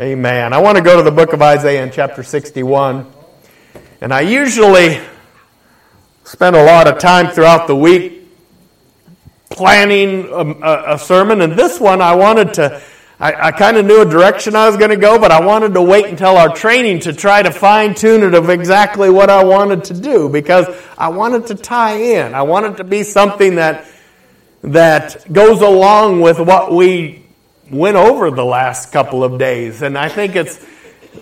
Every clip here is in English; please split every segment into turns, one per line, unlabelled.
Amen. I want to go to the book of Isaiah in chapter 61. And I usually spend a lot of time throughout the week planning a, a, sermon. And this one, I wanted to, I, I kind of knew a direction I was going to go, but I wanted to wait until our training to try to fine tune it of exactly what I wanted to do because I wanted to tie in. I wanted to be something that, that goes along with what we went over the last couple of days. And I think it's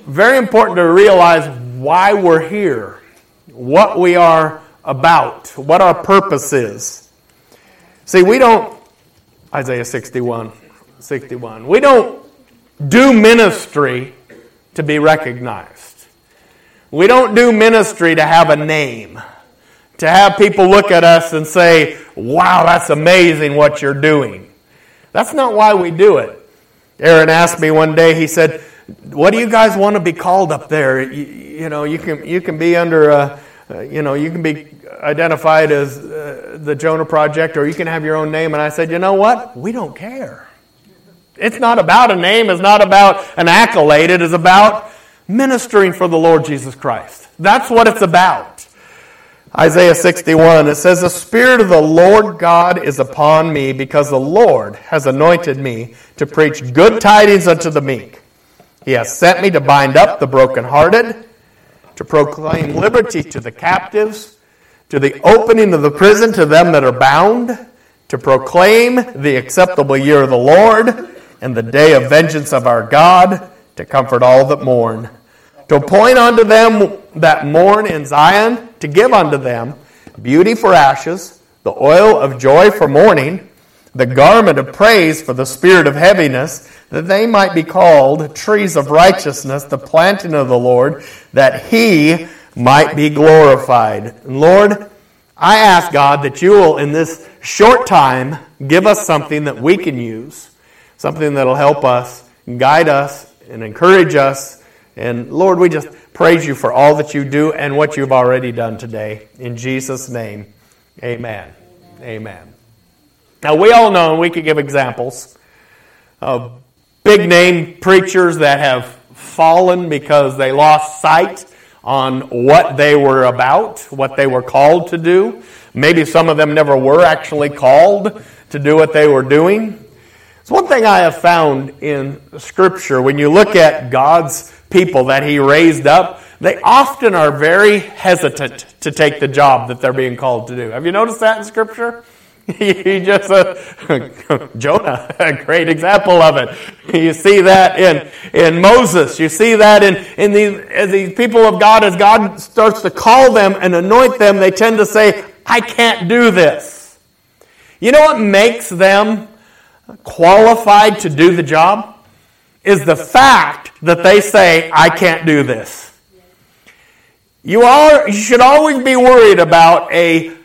very important to realize why we're here, what we are about, what our purpose is. See, we don't, Isaiah 61, 61, we don't do ministry to be recognized. We don't do ministry to have a name, to have people look at us and say, wow, that's amazing what you're doing. That's not why we do it. Aaron asked me one day, he said, What do you guys want to be called up there? You, you know, you can, you can be under, uh, uh, you know, you can be identified as uh, the Jonah Project or you can have your own name. And I said, You know what? We don't care. It's not about a name, it's not about an accolade, it is about ministering for the Lord Jesus Christ. That's what it's about. Isaiah 61, it says, The Spirit of the Lord God is upon me because the Lord has anointed me to preach good tidings unto the meek. He has sent me to bind up the brokenhearted, to proclaim liberty to the captives, to the opening of the prison to them that are bound, to proclaim the acceptable year of the Lord and the day of vengeance of our God, to comfort all that mourn to appoint unto them that mourn in Zion, to give unto them beauty for ashes, the oil of joy for mourning, the garment of praise for the spirit of heaviness, that they might be called trees of righteousness, the planting of the Lord, that he might be glorified. Lord, I ask God that you will, in this short time, give us something that we can use, something that will help us, guide us, and encourage us and Lord, we just praise you for all that you do and what you've already done today. In Jesus' name, amen. Amen. Now, we all know, and we could give examples of big name preachers that have fallen because they lost sight on what they were about, what they were called to do. Maybe some of them never were actually called to do what they were doing. It's one thing I have found in Scripture when you look at God's people that he raised up, they often are very hesitant to take the job that they're being called to do. Have you noticed that in Scripture? you just uh, Jonah, a great example of it. You see that in in Moses. You see that in in these these people of God. As God starts to call them and anoint them, they tend to say, "I can't do this." You know what makes them qualified to do the job? is the fact that they say, I can't do this. You, are, you should always be worried about a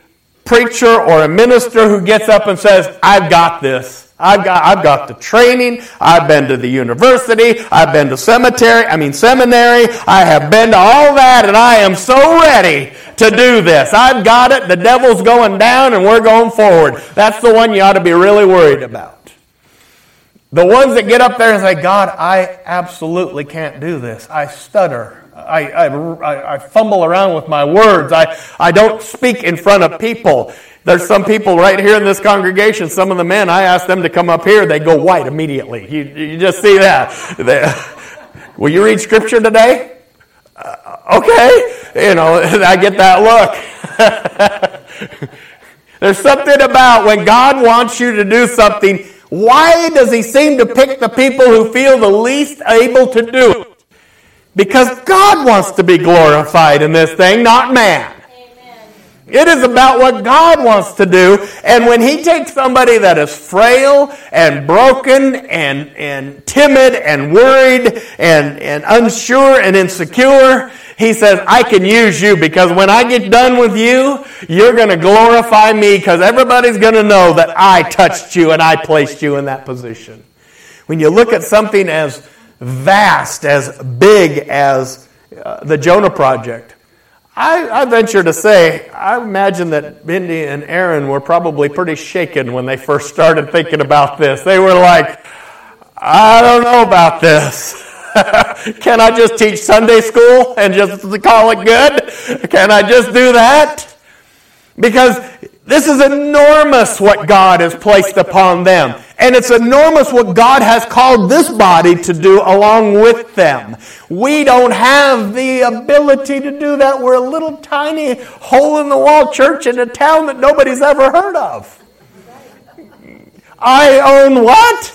preacher or a minister who gets up and says, I've got this. I've got, I've got the training. I've been to the university. I've been to cemetery. I mean, seminary. I have been to all that and I am so ready to do this. I've got it. The devil's going down and we're going forward. That's the one you ought to be really worried about. The ones that get up there and say, God, I absolutely can't do this. I stutter. I, I, I, fumble around with my words. I, I don't speak in front of people. There's some people right here in this congregation, some of the men, I ask them to come up here, they go white immediately. You, you just see that. They, will you read scripture today? Uh, okay. You know, I get that look. There's something about when God wants you to do something, why does he seem to pick the people who feel the least able to do it? Because God wants to be glorified in this thing, not man. It is about what God wants to do. And when He takes somebody that is frail and broken and, and timid and worried and, and unsure and insecure, He says, I can use you because when I get done with you, you're going to glorify me because everybody's going to know that I touched you and I placed you in that position. When you look at something as vast, as big as uh, the Jonah Project, I, I, venture to say, I imagine that Bindi and Aaron were probably pretty shaken when they first started thinking about this. They were like, I don't know about this. Can I just teach Sunday school and just call it good? Can I just do that? Because this is enormous what God has placed upon them. And it's enormous what God has called this body to do along with them. We don't have the ability to do that. We're a little tiny hole in the wall church in a town that nobody's ever heard of. Ione what?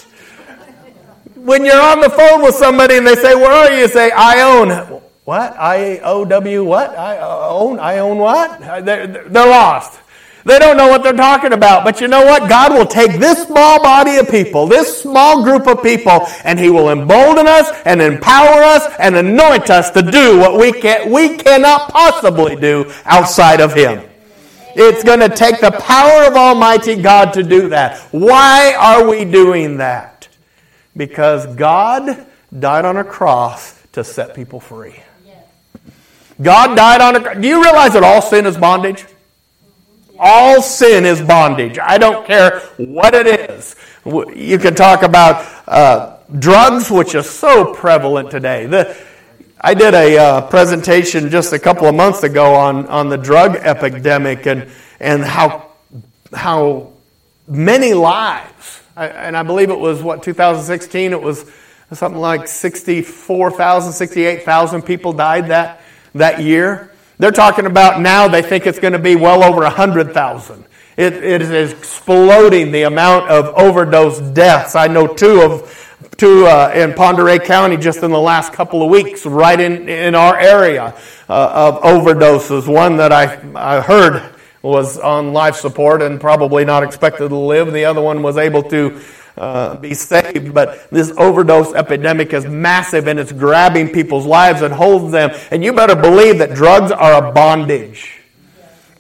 When you're on the phone with somebody and they say, Where are you? You say, Ione. What? I O W what? Ione? I own what? They're, they're lost. They don't know what they're talking about. But you know what? God will take this small body of people, this small group of people, and He will embolden us and empower us and anoint us to do what we, can, we cannot possibly do outside of Him. It's going to take the power of Almighty God to do that. Why are we doing that? Because God died on a cross to set people free. God died on a. Do you realize that all sin is bondage? All sin is bondage. I don't care what it is. You can talk about uh, drugs, which is so prevalent today. The, I did a uh, presentation just a couple of months ago on, on the drug epidemic and, and how, how many lives, and I believe it was, what, 2016, it was something like 64,000, 68,000 people died that, that year. They're talking about now they think it's going to be well over 100,000. It, it is exploding the amount of overdose deaths. I know two of two uh, in Oreille County just in the last couple of weeks, right in, in our area uh, of overdoses. One that I, I heard was on life support and probably not expected to live. The other one was able to uh, be saved. But this overdose epidemic is massive and it's grabbing people's lives and holds them. And you better believe that drugs are a bondage.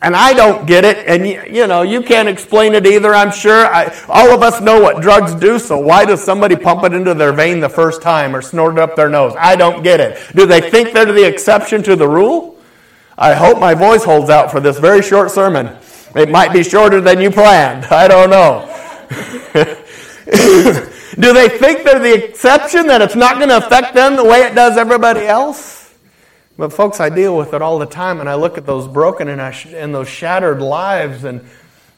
And I don't get it, and you, you know, you can't explain it either, I'm sure. I, all of us know what drugs do, so why does somebody pump it into their vein the first time or snort it up their nose? I don't get it. Do they think they're the exception to the rule? I hope my voice holds out for this very short sermon. It might be shorter than you planned. I don't know. Do they think they're the exception, that it's not going to affect them the way it does everybody else? But, folks, I deal with it all the time, and I look at those broken and, sh- and those shattered lives, and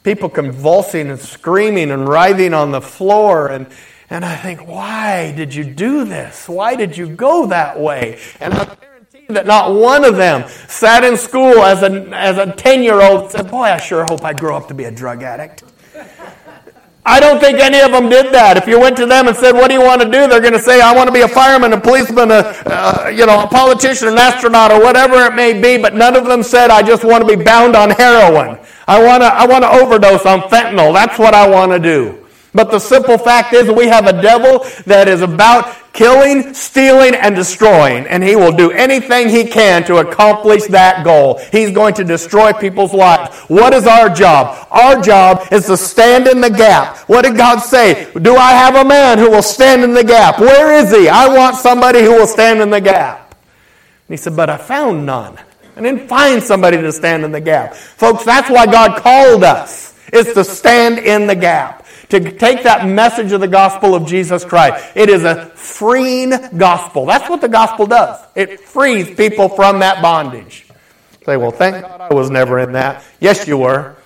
people convulsing and screaming and writhing on the floor, and, and I think, why did you do this? Why did you go that way? And I guarantee that not one of them sat in school as a, as a 10 year old and said, Boy, I sure hope I grow up to be a drug addict. I don't think any of them did that. If you went to them and said, "What do you want to do?" They're going to say, "I want to be a fireman, a policeman, a uh, you know, a politician, an astronaut, or whatever it may be." But none of them said, "I just want to be bound on heroin. I want to I want to overdose on fentanyl. That's what I want to do." But the simple fact is, we have a devil that is about killing, stealing, and destroying. And he will do anything he can to accomplish that goal. He's going to destroy people's lives. What is our job? Our job is to stand in the gap. What did God say? Do I have a man who will stand in the gap? Where is he? I want somebody who will stand in the gap. And he said, But I found none. I didn't find somebody to stand in the gap. Folks, that's why God called us, is to stand in the gap to take that message of the gospel of Jesus Christ. It is a freeing gospel. That's what the gospel does. It frees people from that bondage. Say, well, thank God I was never in that. Yes, you were.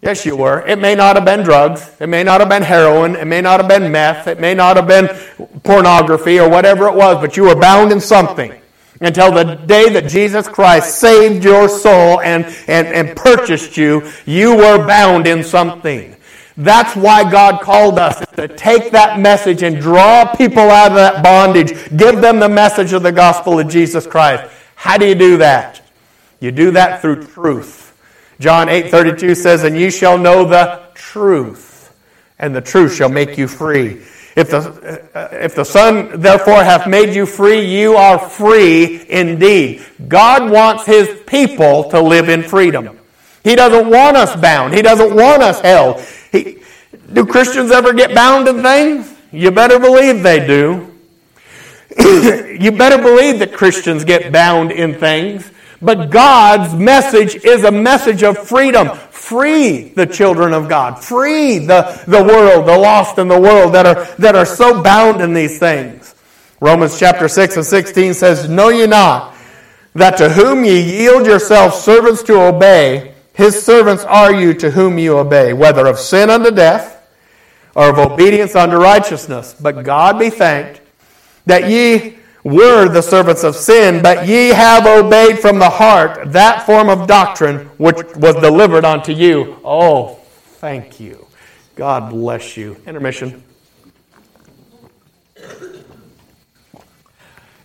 Yes, you were. It may not have been drugs. It may not have been heroin. It may not have been meth. It may not have been pornography or whatever it was, but you were bound in something until the day that Jesus Christ saved your soul and, and, and purchased you. You were bound in something. That's why God called us to take that message and draw people out of that bondage, give them the message of the gospel of Jesus Christ. How do you do that? You do that through truth. John 8:32 says, "And you shall know the truth, and the truth shall make you free." If the, uh, if the Son therefore hath made you free, you are free indeed. God wants His people to live in freedom. He doesn't want us bound. He doesn't want us held. Do Christians ever get bound in things? You better believe they do. you better believe that Christians get bound in things. But God's message is a message of freedom. Free the children of God. Free the, the world, the lost in the world that are, that are so bound in these things. Romans chapter 6 and 16 says, Know ye not that to whom ye yield yourselves servants to obey, his servants are you to whom you obey, whether of sin unto death or of obedience unto righteousness. But God be thanked that ye were the servants of sin, but ye have obeyed from the heart that form of doctrine which was delivered unto you. Oh, thank you. God bless you. Intermission.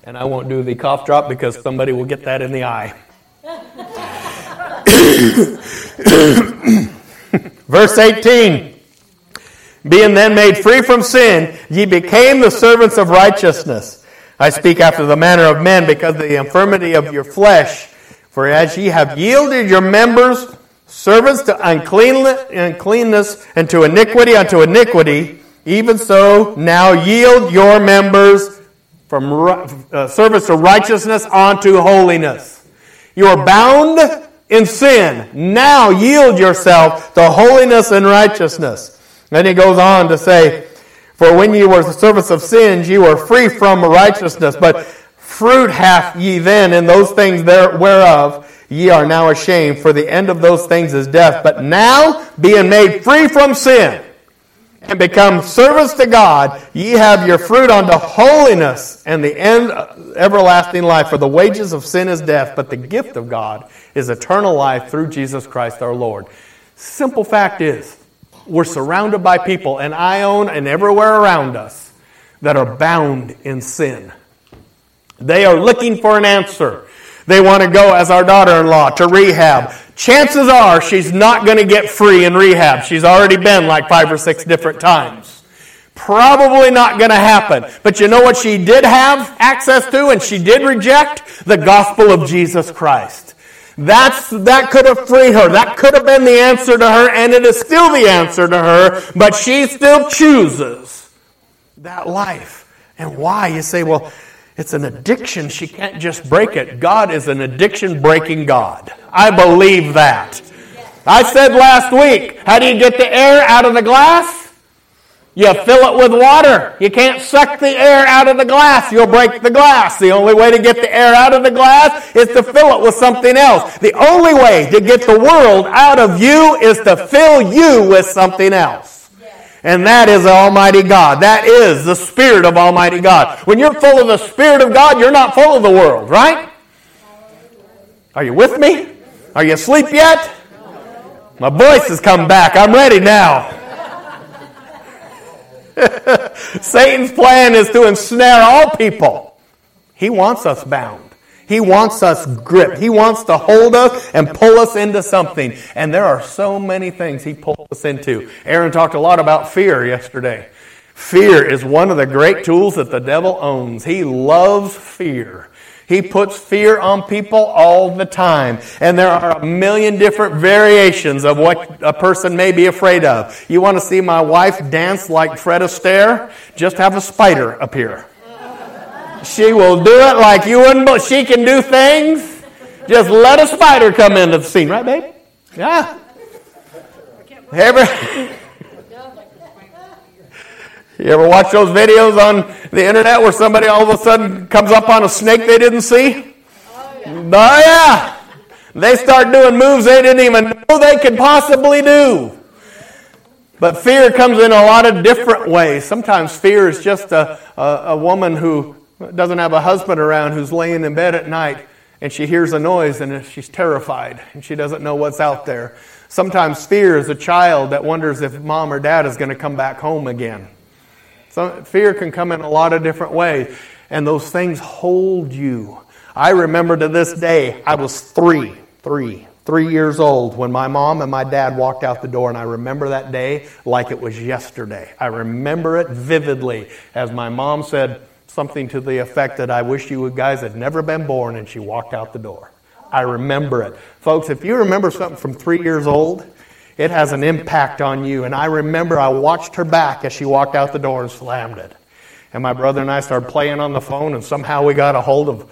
And I won't do the cough drop because somebody will get that in the eye. Verse 18 Being then made free from sin, ye became the servants of righteousness. I speak after the manner of men because of the infirmity of your flesh. For as ye have yielded your members servants to uncleanness and to iniquity unto iniquity, even so now yield your members from uh, service to righteousness unto holiness. You are bound in sin. Now yield yourself to holiness and righteousness. Then he goes on to say, For when ye were the service of sins, ye were free from righteousness. But fruit hath ye then in those things there whereof ye are now ashamed. For the end of those things is death. But now, being made free from sin, and become servants to God, ye have your fruit unto holiness and the end everlasting life. For the wages of sin is death, but the gift of God is eternal life through Jesus Christ our Lord. Simple fact is, we're surrounded by people, and Ione and everywhere around us, that are bound in sin. They are looking for an answer. They want to go, as our daughter in law, to rehab chances are she's not going to get free in rehab. She's already been like five or six different times. Probably not going to happen. But you know what she did have access to and she did reject? The gospel of Jesus Christ. That's, that could have freed her. That could have been the answer to her, and it is still the answer to her, but she still chooses that life. And why? You say, well, it's an addiction. She can't just break it. God is an addiction breaking God. I believe that. I said last week, how do you get the air out of the glass? You fill it with water. You can't suck the air out of the glass. You'll break the glass. The only way to get the air out of the glass is to fill it with something else. The only way to get the world out of you is to fill you with something else. And that is Almighty God. That is the Spirit of Almighty God. When you're full of the Spirit of God, you're not full of the world, right? Are you with me? Are you asleep yet? My voice has come back. I'm ready now. Satan's plan is to ensnare all people. He wants us bound. He wants us gripped. He wants to hold us and pull us into something. And there are so many things he pulls us into. Aaron talked a lot about fear yesterday. Fear is one of the great tools that the devil owns. He loves fear. He puts fear on people all the time. And there are a million different variations of what a person may be afraid of. You want to see my wife dance like Fred Astaire? Just have a spider appear. She will do it like you wouldn't, but she can do things. Just let a spider come into the scene, right, babe? Yeah. Ever, you ever watch those videos on the internet where somebody all of a sudden comes up on a snake they didn't see? Oh, yeah. Oh, yeah. They start doing moves they didn't even know they could possibly do. But fear comes in a lot of different ways. Sometimes fear is just a, a, a woman who doesn't have a husband around who's laying in bed at night and she hears a noise and she's terrified and she doesn't know what's out there. Sometimes fear is a child that wonders if mom or dad is going to come back home again. So fear can come in a lot of different ways, and those things hold you. I remember to this day, I was three, three, three years old when my mom and my dad walked out the door, and I remember that day like it was yesterday. I remember it vividly as my mom said, something to the effect that I wish you guys had never been born, and she walked out the door. I remember it. Folks, if you remember something from three years old, it has an impact on you. And I remember I watched her back as she walked out the door and slammed it. And my brother and I started playing on the phone, and somehow we got a hold of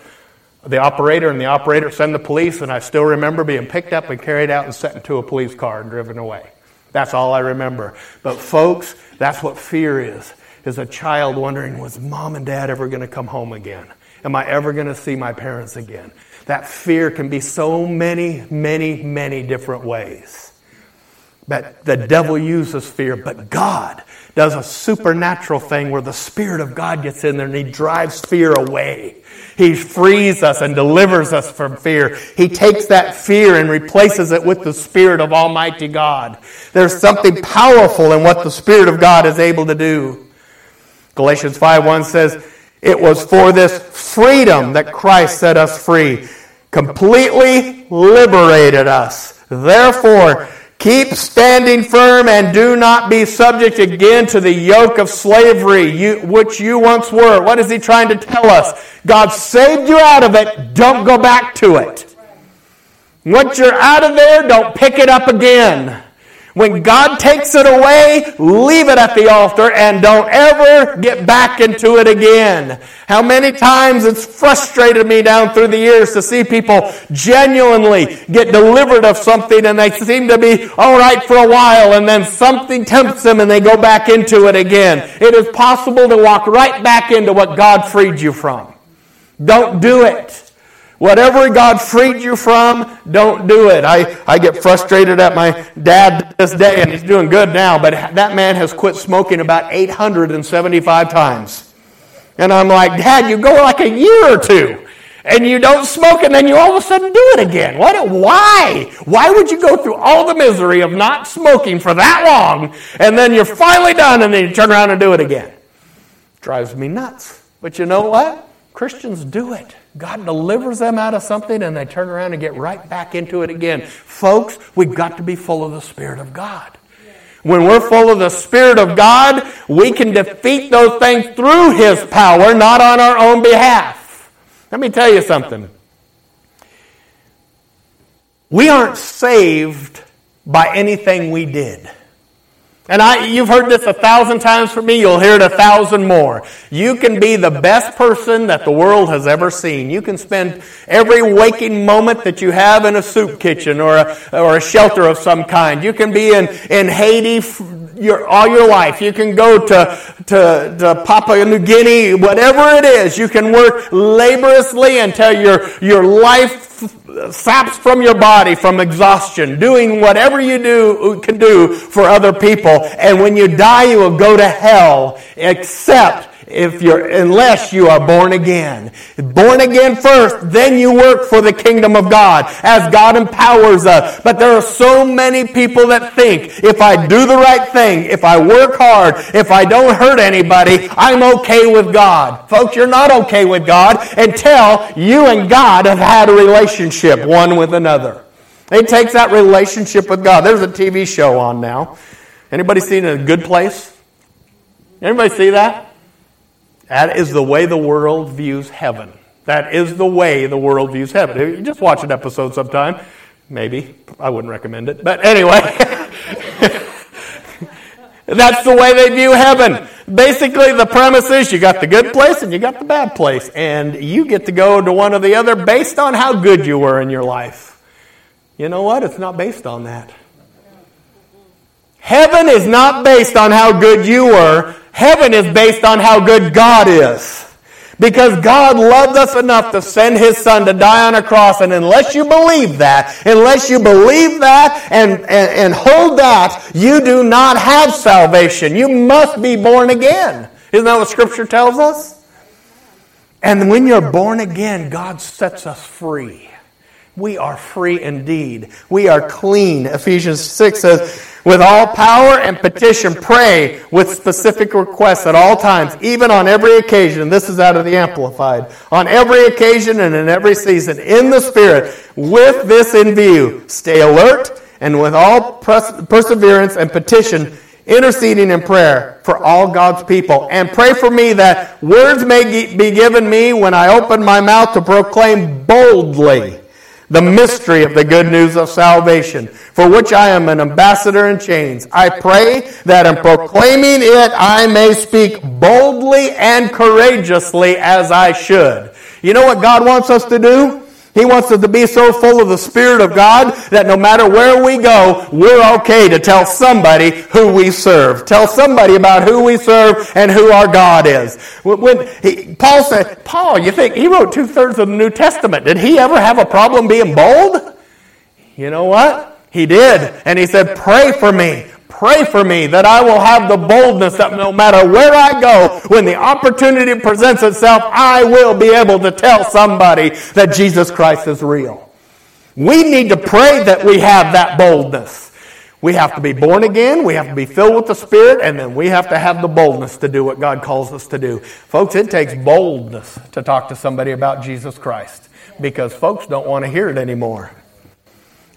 the operator, and the operator sent the police. And I still remember being picked up and carried out and sent into a police car and driven away. That's all I remember. But, folks, that's what fear is. as a child wondering, was mom and dad ever going to come home again? Am I ever going to see my parents again? That fear can be so many, many, many different ways. But the devil uses fear, but God does a supernatural thing where the Spirit of God gets in there and He drives fear away. He frees us and delivers us from fear. He takes that fear and replaces it with the Spirit of Almighty God. There's something powerful in what the Spirit of God is able to do. Galatians 5 1 says, It was for this freedom that Christ set us free, completely liberated us. Therefore, Keep standing firm and do not be subject again to the yoke of slavery, you, which you once were. What is he trying to tell us? God saved you out of it. Don't go back to it. Once you're out of there, don't pick it up again. When God takes it away, leave it at the altar and don't ever get back into it again. How many times it's frustrated me down through the years to see people genuinely get delivered of something and they seem to be all right for a while and then something tempts them and they go back into it again. It is possible to walk right back into what God freed you from. Don't do it. Whatever God freed you from, don't do it. I, I get frustrated at my dad this day, and he's doing good now, but that man has quit smoking about 875 times. And I'm like, Dad, you go like a year or two, and you don't smoke, and then you all of a sudden do it again. What? Why? Why would you go through all the misery of not smoking for that long, and then you're finally done, and then you turn around and do it again? Drives me nuts. But you know what? Christians do it. God delivers them out of something and they turn around and get right back into it again. Folks, we've got to be full of the Spirit of God. When we're full of the Spirit of God, we can defeat those things through His power, not on our own behalf. Let me tell you something. We aren't saved by anything we did. And I, you've heard this a thousand times from me, you'll hear it a thousand more. You can be the best person that the world has ever seen. You can spend every waking moment that you have in a soup kitchen or a, or a shelter of some kind. You can be in, in Haiti your, all your life. You can go to, to, to Papua New Guinea, whatever it is. You can work laboriously until your, your life saps from your body from exhaustion, doing whatever you do can do for other people. And when you die, you will go to hell, except if you're unless you are born again. Born again first, then you work for the kingdom of God as God empowers us. But there are so many people that think if I do the right thing, if I work hard, if I don't hurt anybody, I'm okay with God. Folks, you're not okay with God until you and God have had a relationship one with another. It takes that relationship with God. There's a TV show on now. Anybody seen a good place? Anybody see that? That is the way the world views heaven. That is the way the world views heaven. You just watch an episode sometime. Maybe. I wouldn't recommend it. But anyway. That's the way they view heaven. Basically, the premise is you got the good place and you got the bad place. And you get to go to one or the other based on how good you were in your life. You know what? It's not based on that. Heaven is not based on how good you were. Heaven is based on how good God is. Because God loved us enough to send His Son to die on a cross. And unless you believe that, unless you believe that and, and, and hold that, you do not have salvation. You must be born again. Isn't that what Scripture tells us? And when you're born again, God sets us free. We are free indeed. We are clean. Ephesians 6 says, with all power and petition, pray with specific requests at all times, even on every occasion. This is out of the Amplified. On every occasion and in every season, in the Spirit, with this in view, stay alert and with all perseverance and petition, interceding in prayer for all God's people. And pray for me that words may be given me when I open my mouth to proclaim boldly the mystery of the good news of salvation, for which I am an ambassador in chains. I pray that in proclaiming it I may speak boldly and courageously as I should. You know what God wants us to do? He wants us to be so full of the Spirit of God that no matter where we go, we're okay to tell somebody who we serve. Tell somebody about who we serve and who our God is. When he, Paul said, Paul, you think he wrote two thirds of the New Testament. Did he ever have a problem being bold? You know what? He did. And he said, pray for me. Pray for me that I will have the boldness that no matter where I go, when the opportunity presents itself, I will be able to tell somebody that Jesus Christ is real. We need to pray that we have that boldness. We have to be born again, we have to be filled with the Spirit, and then we have to have the boldness to do what God calls us to do. Folks, it takes boldness to talk to somebody about Jesus Christ because folks don't want to hear it anymore.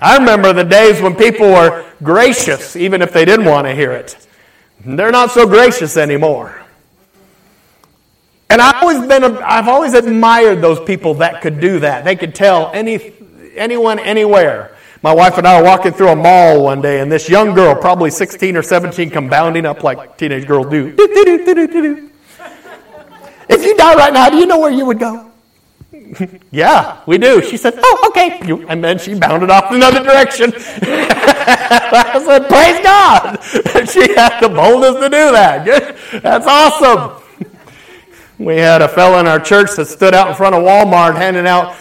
I remember the days when people were gracious, even if they didn't want to hear it. They're not so gracious anymore. And I've always been, I've always admired those people that could do that. They could tell any, anyone anywhere. My wife and I were walking through a mall one day, and this young girl, probably 16 or 17, come bounding up like teenage girls do. If you die right now, do you know where you would go? yeah, we do. She said, oh, okay. And then she bounded off in another direction. I said, praise God. she had the boldness to do that. That's awesome. We had a fellow in our church that stood out in front of Walmart handing out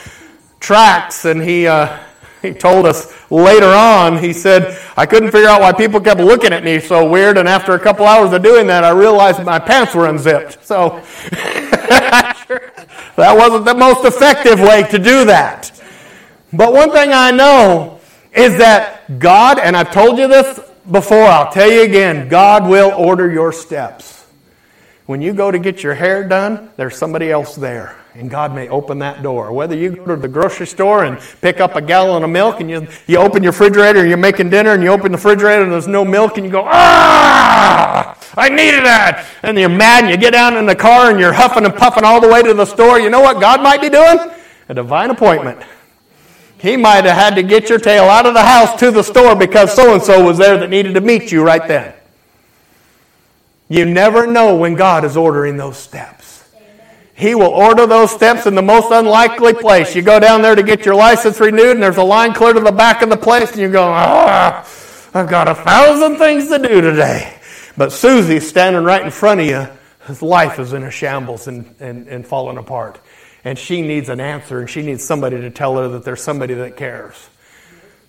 tracts, and he, uh, he told us later on, he said, I couldn't figure out why people kept looking at me so weird, and after a couple hours of doing that, I realized my pants were unzipped. So, that wasn't the most effective way to do that. But one thing I know is that God, and I've told you this before, I'll tell you again, God will order your steps. When you go to get your hair done, there's somebody else there and God may open that door. Whether you go to the grocery store and pick up a gallon of milk and you, you open your refrigerator and you're making dinner and you open the refrigerator and there's no milk and you go, ah, I needed that. And you're mad and you get down in the car and you're huffing and puffing all the way to the store. You know what God might be doing? A divine appointment. He might have had to get your tail out of the house to the store because so and so was there that needed to meet you right then. You never know when God is ordering those steps. He will order those steps in the most unlikely place. You go down there to get your license renewed, and there's a line clear to the back of the place, and you go, ah, I've got a thousand things to do today. But Susie's standing right in front of you. His life is in a shambles and, and, and falling apart. And she needs an answer, and she needs somebody to tell her that there's somebody that cares.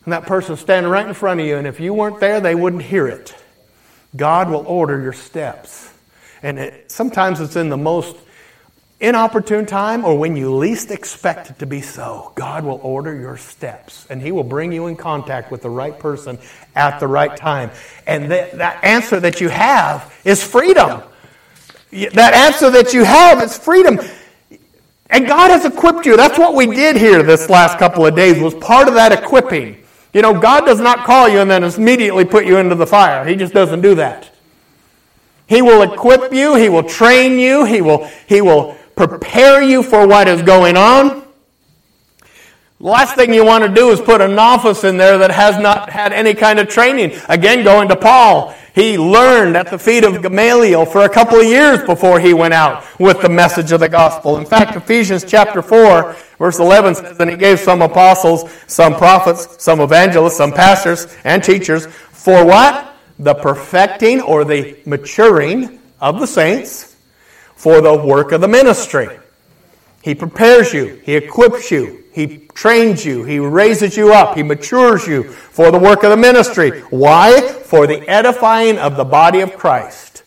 And that person's standing right in front of you, and if you weren't there, they wouldn't hear it. God will order your steps. And it, sometimes it's in the most inopportune time or when you least expect it to be so, God will order your steps and He will bring you in contact with the right person at the right time. And that, that answer that you have is freedom. That answer that you have is freedom. And God has equipped you. That's what we did here this last couple of days was part of that equipping. You know, God does not call you and then immediately put you into the fire. He just doesn't do that. He will equip you, he will train you, he will he will prepare you for what is going on. The last thing you want to do is put an office in there that has not had any kind of training. Again, going to Paul, he learned at the feet of Gamaliel for a couple of years before he went out with the message of the gospel. In fact, Ephesians chapter 4, verse 11 says, And he gave some apostles, some prophets, some evangelists, some pastors, and teachers for what? The perfecting or the maturing of the saints for the work of the ministry. He prepares you, He equips you, He trains you, He raises you up, He matures you for the work of the ministry. Why? For the edifying of the body of Christ.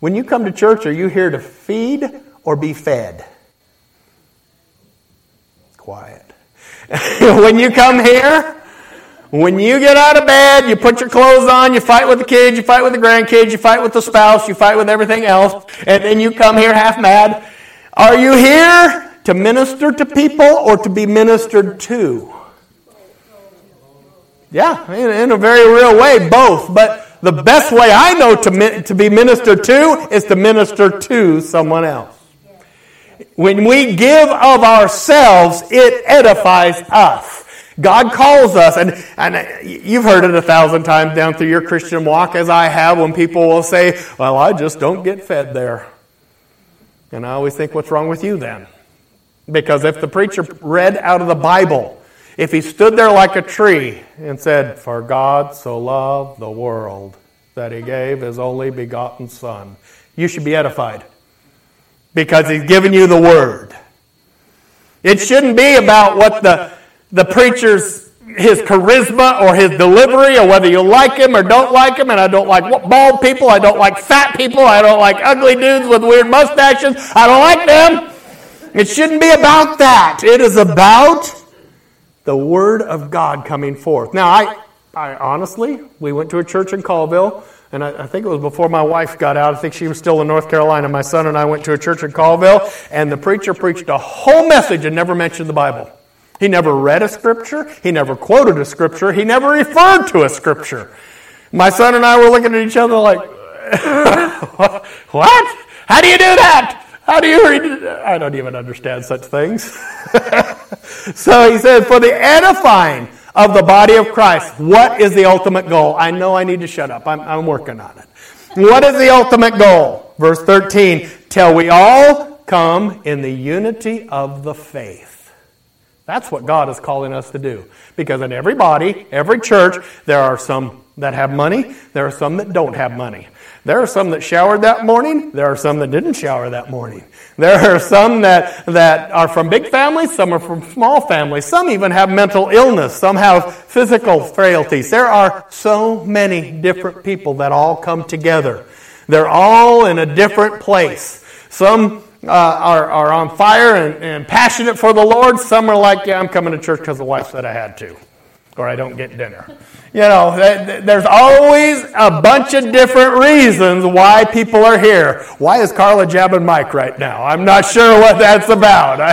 When you come to church, are you here to feed or be fed? Quiet. when you come here, when you get out of bed, you put your clothes on, you fight with the kids, you fight with the grandkids, you fight with the spouse, you fight with everything else, and then you come here half mad. Are you here to minister to people or to be ministered to? Yeah, in, a very real way, both. But the best way I know to, to be ministered to is to minister to someone else. When we give of ourselves, it edifies us. God calls us, and, and you've heard it a thousand times down through your Christian walk, as I have, when people will say, Well, I just don't get fed there. And I always think, What's wrong with you then? Because if the preacher read out of the Bible, if he stood there like a tree and said, For God so loved the world that he gave his only begotten Son, you should be edified because he's given you the word. It shouldn't be about what the, the preacher's his charisma or his delivery or whether you like him or don't like him. And I don't like bald people. I don't like fat people. I don't like ugly dudes with weird mustaches. I don't like them. It shouldn't be about that. It is about the Word of God coming forth. Now, I, I honestly, we went to a church in Colville and I, I, think it was before my wife got out. I think she was still in North Carolina. My son and I went to a church in Colville, and the preacher preached a whole message and never mentioned the Bible. He never read a scripture. He never quoted a scripture. He never referred to a scripture. My son and I were looking at each other like, what? How do you do that? How do you read? I don't even understand such things. so he said, for the edifying of the body of Christ. What is the ultimate goal? I know I need to shut up. I'm, I'm working on it. What is the ultimate goal? Verse 13, till we all come in the unity of the faith. That's what God is calling us to do. Because in every body, every church, there are some that have money, there are some that don't have money. There are some that showered that morning. There are some that didn't shower that morning. There are some that, that are from big families. Some are from small families. Some even have mental illness. Some have physical frailties. There are so many different people that all come together. They're all in a different place. Some uh, are, are on fire and, and passionate for the Lord. Some are like, yeah, I'm coming to church because the wife said I had to or I don't get dinner. You know, there's always a bunch of different reasons why people are here. Why is Carla jabbing Mike right now? I'm not sure what that's about. I,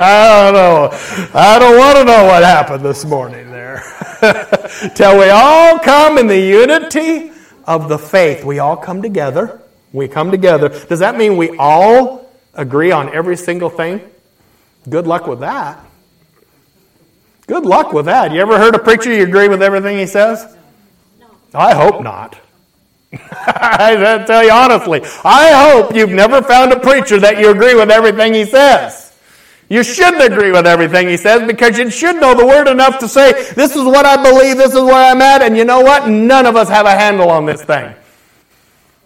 I don't know. I don't want to know what happened this morning there. Till we all come in the unity of the faith. We all come together. We come together. Does that mean we all agree on every single thing? Good luck with that. Good luck with that. You ever heard a preacher you agree with everything he says? I hope not. I tell you honestly, I hope you've never found a preacher that you agree with everything he says. You shouldn't agree with everything he says because you should know the word enough to say, this is what I believe, this is where I'm at, and you know what? None of us have a handle on this thing.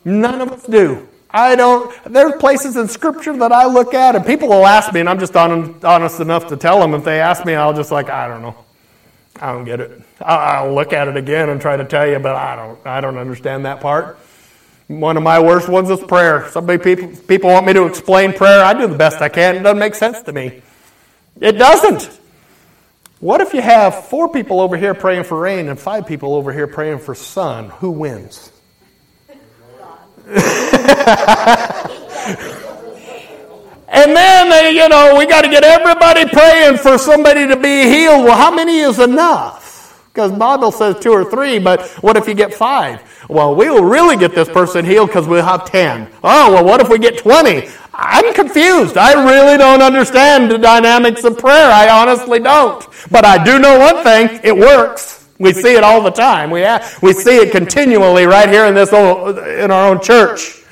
None of us do. I don't, there's places in Scripture that I look at, and people will ask me, and I'm just honest enough to tell them. If they ask me, I'll just like, I don't know. I don't get it. I'll look at it again and try to tell you, but I don't, I don't understand that part. One of my worst ones is prayer. Somebody people, people want me to explain prayer. I do the best I can. It doesn't make sense to me. It doesn't. What if you have four people over here praying for rain and five people over here praying for sun? Who wins? and then, uh, you know, we got to get everybody praying for somebody to be healed. Well, how many is enough? Because Bible says two or three, but what if you get five? Well, we will really get this person healed because we'll have ten. Oh, well, what if we get 20? I'm confused. I really don't understand the dynamics of prayer. I honestly don't. But I do know one thing it works. We see it all the time. We, we see it continually right here in, this old, in our own church.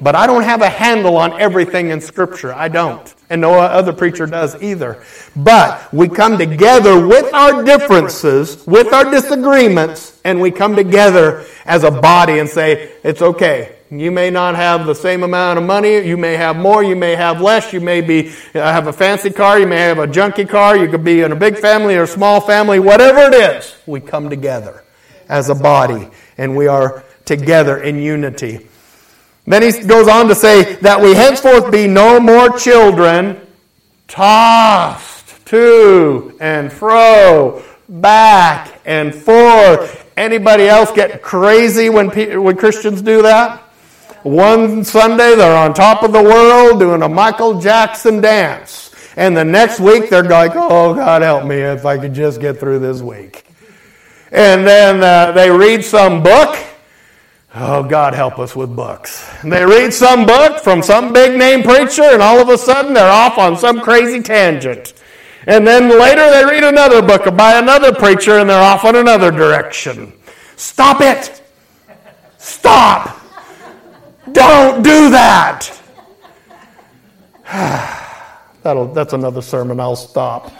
But I don't have a handle on everything in Scripture. I don't. And no other preacher does either. But we come together with our differences, with our disagreements, and we come together as a body and say, it's okay. You may not have the same amount of money. You may have more. You may have less. You may be uh, have a fancy car. You may have a junky car. You could be in a big family or a small family. Whatever it is, we come together as a body and we are together in unity. Then he goes on to say that we henceforth be no more children tossed to and fro, back and forth. Anybody else get crazy when, when Christians do that? One Sunday they're on top of the world doing a Michael Jackson dance. And the next week they're like, oh, God help me if I could just get through this week. And then uh, they read some book. Oh, God help us with books. And they read some book from some big name preacher, and all of a sudden they're off on some crazy tangent. And then later they read another book by another preacher, and they're off on another direction. Stop it! Stop! Don't do that. That'll, that's another sermon. I'll stop.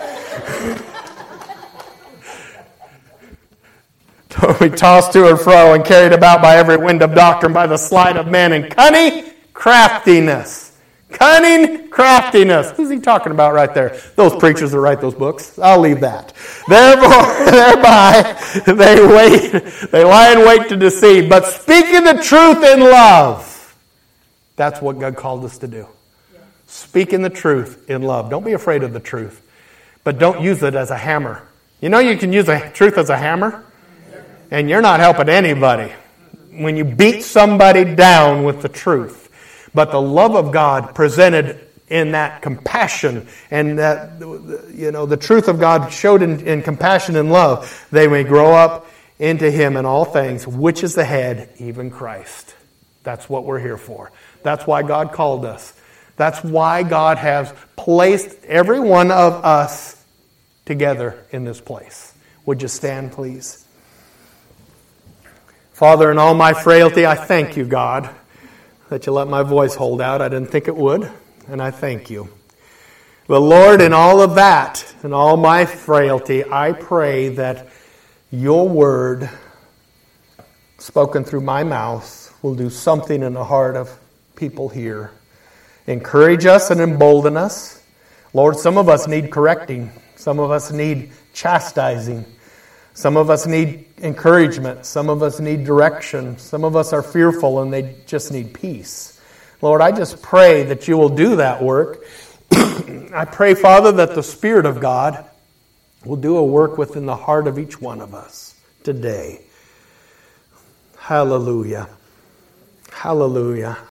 we tossed to and fro and carried about by every wind of doctrine, by the sleight of men and cunning craftiness. Cunning craftiness. Who's he talking about right there? Those preachers that write those books. I'll leave that. Therefore, thereby they wait, they lie in wait to deceive. But speaking the truth in love, that's what God called us to do. Speaking the truth in love. Don't be afraid of the truth, but don't use it as a hammer. You know you can use the truth as a hammer, and you're not helping anybody when you beat somebody down with the truth. But the love of God presented in that compassion and that, you know, the truth of God showed in, in compassion and love, they may grow up into Him in all things, which is the head, even Christ. That's what we're here for. That's why God called us. That's why God has placed every one of us together in this place. Would you stand, please? Father, in all my frailty, I thank you, God that you let my voice hold out. I didn't think it would, and I thank you. But Lord, in all of that, in all my frailty, I pray that your word, spoken through my mouth, will do something in the heart of people here. Encourage us and embolden us. Lord, some of us need correcting, some of us need chastising. Some of us need encouragement. Some of us need direction. Some of us are fearful and they just need peace. Lord, I just pray that you will do that work. I pray, Father, that the Spirit of God will do a work within the heart of each one of us today. Hallelujah. Hallelujah.